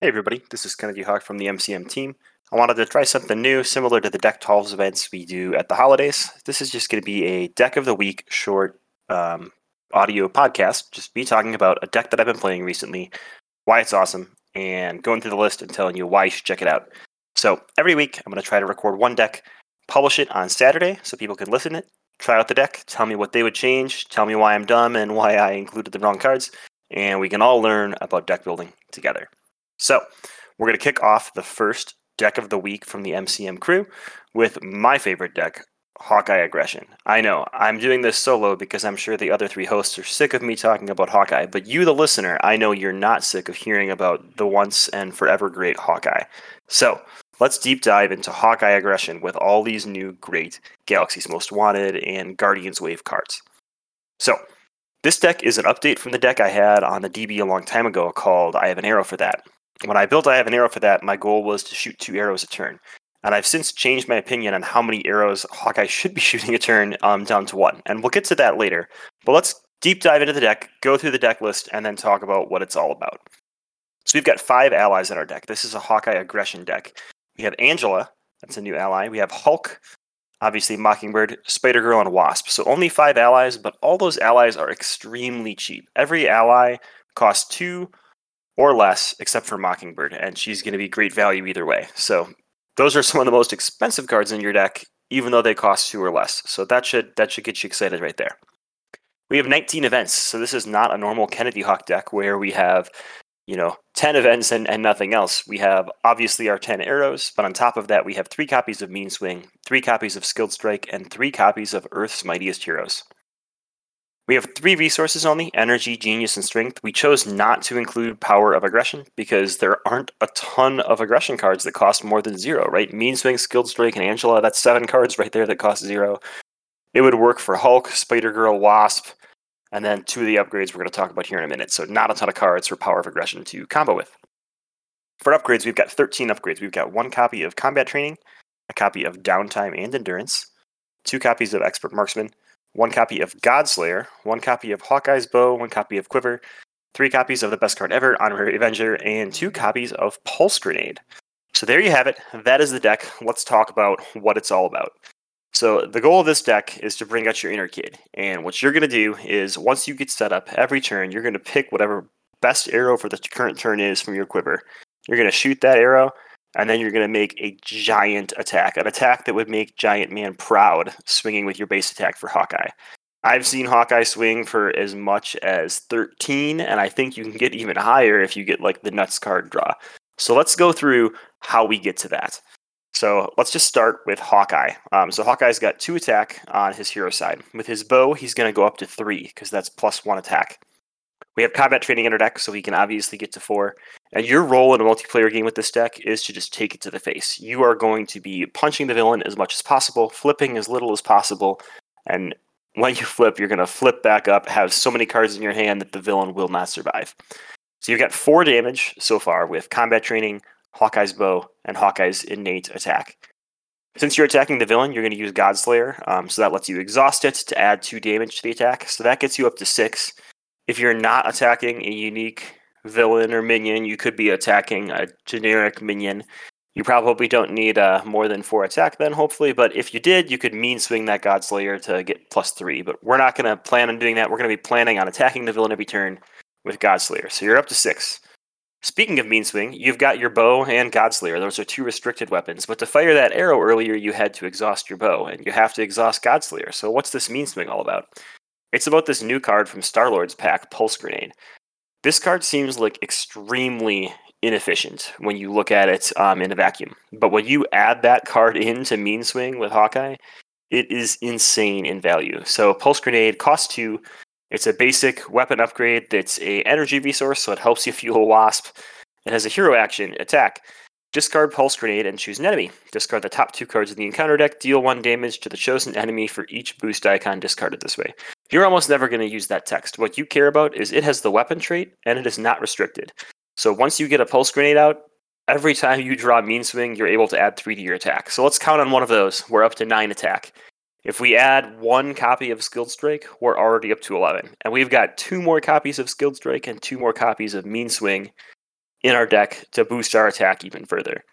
Hey everybody, this is Kennedy Hawk from the MCM team. I wanted to try something new, similar to the Deck 12 events we do at the holidays. This is just going to be a Deck of the Week short um, audio podcast, just me talking about a deck that I've been playing recently, why it's awesome, and going through the list and telling you why you should check it out. So every week, I'm going to try to record one deck, publish it on Saturday so people can listen it, try out the deck, tell me what they would change, tell me why I'm dumb and why I included the wrong cards, and we can all learn about deck building together. So, we're going to kick off the first deck of the week from the MCM crew with my favorite deck, Hawkeye Aggression. I know, I'm doing this solo because I'm sure the other three hosts are sick of me talking about Hawkeye, but you, the listener, I know you're not sick of hearing about the once and forever great Hawkeye. So, let's deep dive into Hawkeye Aggression with all these new great Galaxy's Most Wanted and Guardians Wave cards. So, this deck is an update from the deck I had on the DB a long time ago called I Have an Arrow for That. When I built I Have an Arrow for That, my goal was to shoot two arrows a turn. And I've since changed my opinion on how many arrows Hawkeye should be shooting a turn um, down to one. And we'll get to that later. But let's deep dive into the deck, go through the deck list, and then talk about what it's all about. So we've got five allies in our deck. This is a Hawkeye aggression deck. We have Angela, that's a new ally. We have Hulk, obviously Mockingbird, Spider Girl, and Wasp. So only five allies, but all those allies are extremely cheap. Every ally costs two or less, except for Mockingbird, and she's going to be great value either way. So those are some of the most expensive cards in your deck, even though they cost two or less. So that should that should get you excited right there. We have 19 events, so this is not a normal Kennedy Hawk deck where we have, you know, 10 events and, and nothing else. We have obviously our 10 arrows, but on top of that, we have three copies of Mean Swing, three copies of Skilled Strike, and three copies of Earth's Mightiest Heroes. We have three resources only energy, genius, and strength. We chose not to include power of aggression because there aren't a ton of aggression cards that cost more than zero, right? Mean Swing, Skilled Strike, and Angela, that's seven cards right there that cost zero. It would work for Hulk, Spider Girl, Wasp, and then two of the upgrades we're going to talk about here in a minute. So, not a ton of cards for power of aggression to combo with. For upgrades, we've got 13 upgrades. We've got one copy of combat training, a copy of downtime and endurance, two copies of expert marksman, one copy of Godslayer, one copy of Hawkeye's Bow, one copy of Quiver, three copies of the best card ever, Honorary Avenger, and two copies of Pulse Grenade. So there you have it. That is the deck. Let's talk about what it's all about. So the goal of this deck is to bring out your inner kid. And what you're going to do is once you get set up every turn, you're going to pick whatever best arrow for the current turn is from your quiver. You're going to shoot that arrow and then you're going to make a giant attack, an attack that would make Giant Man proud, swinging with your base attack for Hawkeye. I've seen Hawkeye swing for as much as 13, and I think you can get even higher if you get like the nuts card draw. So let's go through how we get to that. So let's just start with Hawkeye. Um, so Hawkeye's got two attack on his hero side. With his bow, he's going to go up to three because that's plus one attack. We have combat training in our deck, so we can obviously get to four. And your role in a multiplayer game with this deck is to just take it to the face. You are going to be punching the villain as much as possible, flipping as little as possible, and when you flip, you're going to flip back up, have so many cards in your hand that the villain will not survive. So you've got four damage so far with combat training, Hawkeye's bow, and Hawkeye's innate attack. Since you're attacking the villain, you're going to use Godslayer, um, so that lets you exhaust it to add two damage to the attack. So that gets you up to six if you're not attacking a unique villain or minion, you could be attacking a generic minion. You probably don't need uh, more than four attack then, hopefully. But if you did, you could mean swing that Godslayer to get plus three. But we're not going to plan on doing that. We're going to be planning on attacking the villain every turn with Godslayer. So you're up to six. Speaking of mean swing, you've got your bow and Godslayer. Those are two restricted weapons. But to fire that arrow earlier, you had to exhaust your bow, and you have to exhaust Godslayer. So what's this mean swing all about? It's about this new card from Star Lord's pack, Pulse Grenade. This card seems like extremely inefficient when you look at it um, in a vacuum. But when you add that card into Mean Swing with Hawkeye, it is insane in value. So Pulse Grenade costs two. It's a basic weapon upgrade that's a energy resource, so it helps you fuel Wasp. It has a hero action, attack. Discard Pulse Grenade and choose an enemy. Discard the top two cards in the encounter deck. Deal one damage to the chosen enemy for each boost icon discarded this way. You're almost never going to use that text. What you care about is it has the weapon trait and it is not restricted. So once you get a Pulse Grenade out, every time you draw Mean Swing, you're able to add three to your attack. So let's count on one of those. We're up to nine attack. If we add one copy of Skilled Strike, we're already up to 11. And we've got two more copies of Skilled Strike and two more copies of Mean Swing in our deck to boost our attack even further.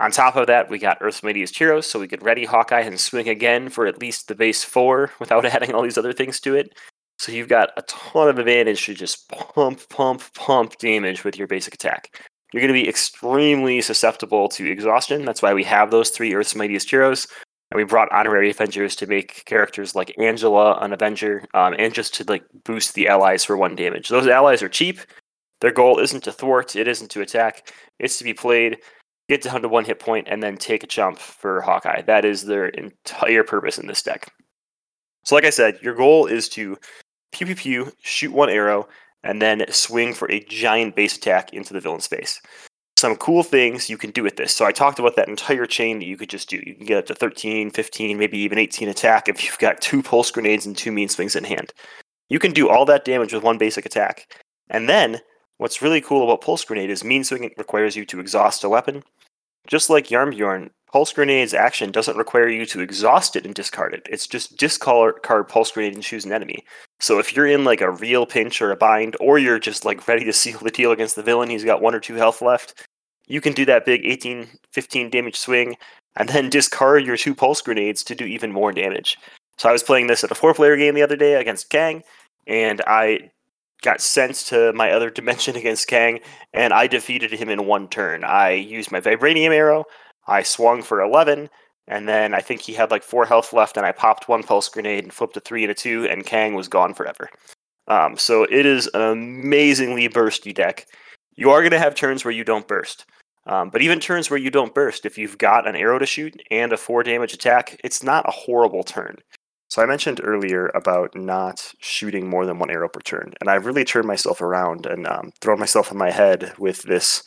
On top of that, we got Earth's Mightiest Heroes, so we could ready Hawkeye and swing again for at least the base four without adding all these other things to it. So you've got a ton of advantage to just pump, pump, pump damage with your basic attack. You're going to be extremely susceptible to exhaustion. That's why we have those three Earth's Mightiest Heroes. And we brought honorary Avengers to make characters like Angela an Avenger, um, and just to like boost the allies for one damage. Those allies are cheap. Their goal isn't to thwart, it isn't to attack. It's to be played, get down to one hit point, and then take a jump for Hawkeye. That is their entire purpose in this deck. So, like I said, your goal is to pew pew pew, shoot one arrow, and then swing for a giant base attack into the villain's face. Some cool things you can do with this. So I talked about that entire chain that you could just do. You can get up to 13, 15, maybe even 18 attack if you've got two pulse grenades and two mean swings in hand. You can do all that damage with one basic attack. And then what's really cool about pulse grenade is mean swing requires you to exhaust a weapon. Just like Jarnbjorn, Pulse Grenade's action doesn't require you to exhaust it and discard it. It's just discard Pulse Grenade and choose an enemy. So if you're in like a real pinch or a bind, or you're just like ready to seal the deal against the villain, he's got one or two health left, you can do that big 18, 15 damage swing and then discard your two Pulse Grenades to do even more damage. So I was playing this at a four player game the other day against Kang, and I got sent to my other dimension against Kang, and I defeated him in one turn. I used my Vibranium arrow. I swung for 11, and then I think he had like four health left, and I popped one pulse grenade and flipped a three and a two, and Kang was gone forever. Um, so it is an amazingly bursty deck. You are going to have turns where you don't burst. Um, but even turns where you don't burst, if you've got an arrow to shoot and a four damage attack, it's not a horrible turn. So I mentioned earlier about not shooting more than one arrow per turn, and I've really turned myself around and um, thrown myself in my head with this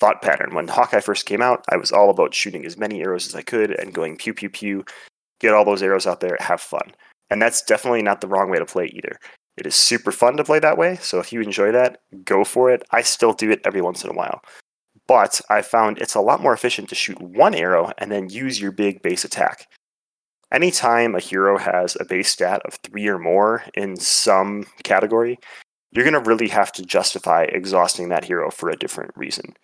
thought pattern. When Hawkeye first came out, I was all about shooting as many arrows as I could and going pew pew pew, get all those arrows out there, have fun. And that's definitely not the wrong way to play either. It is super fun to play that way, so if you enjoy that, go for it. I still do it every once in a while. But I found it's a lot more efficient to shoot one arrow and then use your big base attack. Anytime a hero has a base stat of three or more in some category, you're going to really have to justify exhausting that hero for a different reason.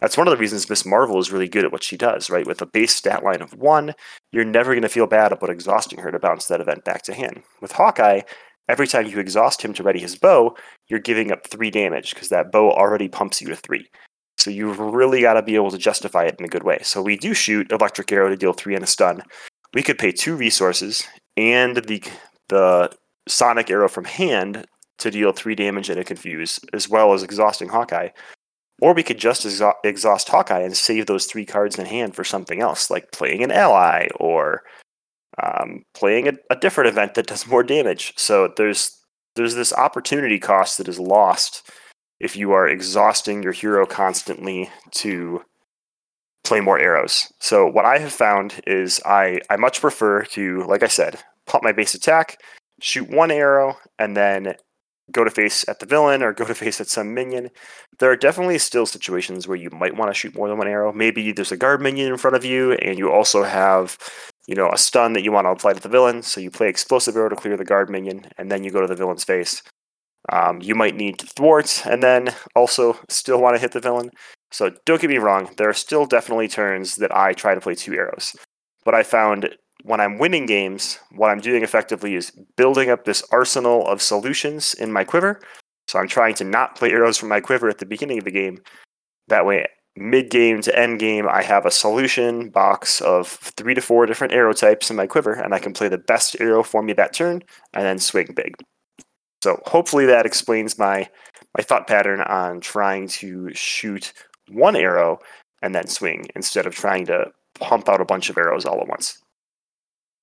That's one of the reasons Miss Marvel is really good at what she does, right? With a base stat line of one, you're never going to feel bad about exhausting her to bounce that event back to hand. With Hawkeye, every time you exhaust him to ready his bow, you're giving up three damage because that bow already pumps you to three. So you've really got to be able to justify it in a good way. So we do shoot Electric Arrow to deal three and a stun. We could pay two resources and the the Sonic Arrow from hand to deal three damage and a confuse, as well as exhausting Hawkeye. Or we could just exhaust Hawkeye and save those three cards in hand for something else, like playing an ally or um, playing a, a, different event that does more damage. So there's there's this opportunity cost that is lost if you are exhausting your hero constantly to play more arrows. So what I have found is I I much prefer to, like I said, pop my base attack, shoot one arrow, and then go to face at the villain or go to face at some minion. There are definitely still situations where you might want to shoot more than one arrow. Maybe there's a guard minion in front of you, and you also have, you know, a stun that you want to apply to the villain. So you play explosive arrow to clear the guard minion, and then you go to the villain's face. Um, you might need to thwart, and then also still want to hit the villain. So don't get me wrong, there are still definitely turns that I try to play two arrows. But I found when I'm winning games, what I'm doing effectively is building up this arsenal of solutions in my quiver. So I'm trying to not play arrows from my quiver at the beginning of the game. That way, mid game to end game, I have a solution box of three to four different arrow types in my quiver, and I can play the best arrow for me that turn and then swing big. So hopefully that explains my my thought pattern on trying to shoot one arrow and then swing instead of trying to pump out a bunch of arrows all at once.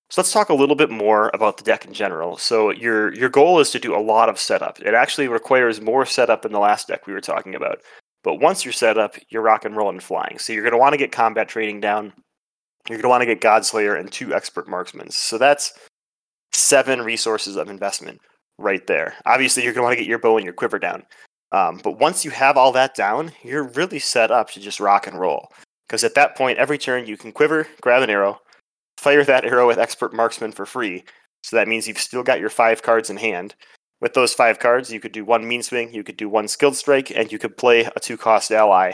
So let's talk a little bit more about the deck in general. So your your goal is to do a lot of setup. It actually requires more setup than the last deck we were talking about. But once you're set up, you're rock and rolling and flying. So you're going to want to get combat training down. You're going to want to get Godslayer and two expert marksmen. So that's seven resources of investment right there. Obviously, you're going to want to get your bow and your quiver down. Um, but once you have all that down, you're really set up to just rock and roll. Because at that point, every turn you can quiver, grab an arrow, fire that arrow with expert marksman for free. So that means you've still got your five cards in hand. With those five cards, you could do one mean swing, you could do one skilled strike, and you could play a two cost ally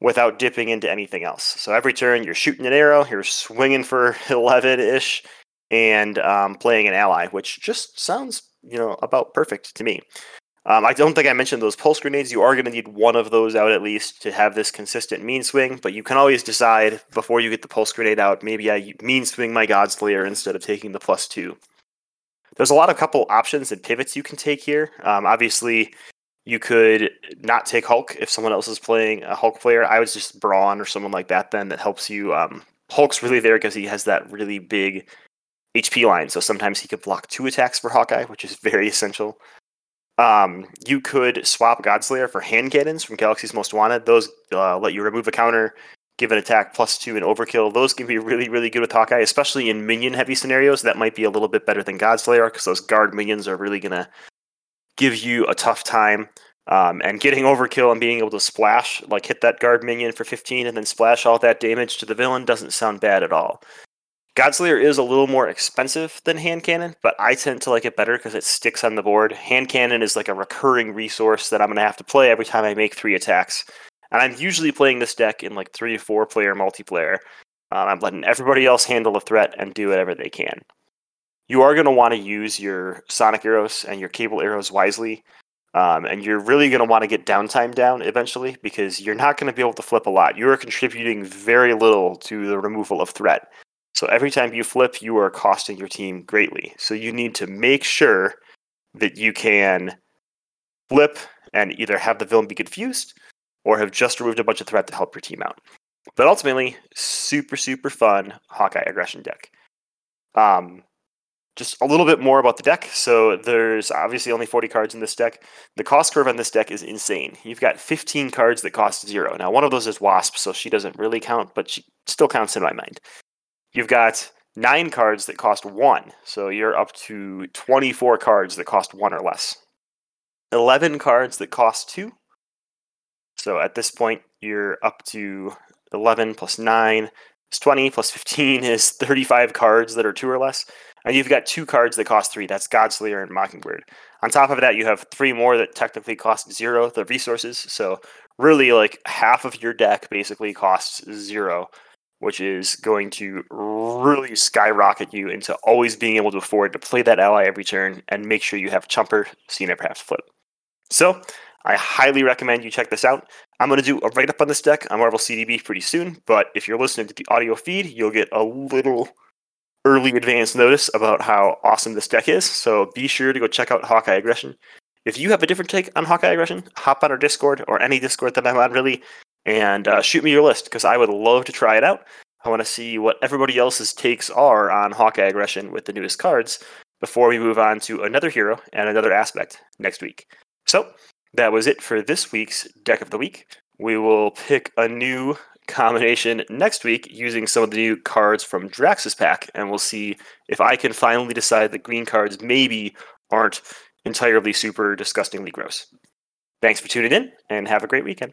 without dipping into anything else. So every turn, you're shooting an arrow, you're swinging for 11 ish, and um, playing an ally, which just sounds, you know, about perfect to me. Um, I don't think I mentioned those pulse grenades. You are going to need one of those out at least to have this consistent mean swing, but you can always decide before you get the pulse grenade out, maybe I mean swing my Godslayer instead of taking the plus two. There's a lot of couple options and pivots you can take here. Um, obviously, you could not take Hulk if someone else is playing a Hulk player. I would just Brawn or someone like that then that helps you. Um, Hulk's really there because he has that really big HP line, so sometimes he could block two attacks for Hawkeye, which is very essential. Um, you could swap Godslayer for hand cannons from Galaxy's Most Wanted. Those uh, let you remove a counter, give an attack plus two and overkill. Those can be really, really good with Hawkeye, especially in minion heavy scenarios. That might be a little bit better than Godslayer because those guard minions are really going to give you a tough time. Um, and getting overkill and being able to splash, like hit that guard minion for 15 and then splash all that damage to the villain doesn't sound bad at all. Godslayer is a little more expensive than hand cannon, but I tend to like it better because it sticks on the board. Hand cannon is like a recurring resource that I'm going to have to play every time I make three attacks. And I'm usually playing this deck in like three or four player multiplayer. Um, I'm letting everybody else handle a threat and do whatever they can. You are going to want to use your sonic arrows and your cable arrows wisely. Um, and you're really going to want to get downtime down eventually because you're not going to be able to flip a lot. You are contributing very little to the removal of threat. So every time you flip, you are costing your team greatly. So you need to make sure that you can flip and either have the villain be confused or have just removed a bunch of threat to help your team out. But ultimately, super, super fun Hawkeye aggression deck. Um, just a little bit more about the deck. So there's obviously only 40 cards in this deck. The cost curve on this deck is insane. You've got 15 cards that cost zero. Now, one of those is Wasp, so she doesn't really count, but she still counts in my mind. You've got nine cards that cost one, so you're up to 24 cards that cost one or less. 11 cards that cost two. So at this point, you're up to 11 plus 9 is 20, plus 15 is 35 cards that are two or less. And you've got two cards that cost three. That's Godslayer and Mockingbird. On top of that, you have three more that technically cost zero, the resources. So really, like half of your deck basically costs zero which is going to really skyrocket you into always being able to afford to play that ally every turn and make sure you have Chumper so you never have to flip. So, I highly recommend you check this out. I'm going to do a write up on this deck on Marvel CDB pretty soon, but if you're listening to the audio feed, you'll get a little early advance notice about how awesome this deck is. So be sure to go check out Hawkeye Aggression. If you have a different take on Hawkeye Aggression, hop on our Discord or any Discord that I'm on, really, and uh, shoot me your list because I would love to try it out. I want to see what everybody else's takes are on Hawkeye aggression with the newest cards before we move on to another hero and another aspect next week. So that was it for this week's deck of the week. We will pick a new combination next week using some of the new cards from Drax's pack, and we'll see if I can finally decide that green cards maybe aren't entirely super disgustingly gross. Thanks for tuning in, and have a great weekend.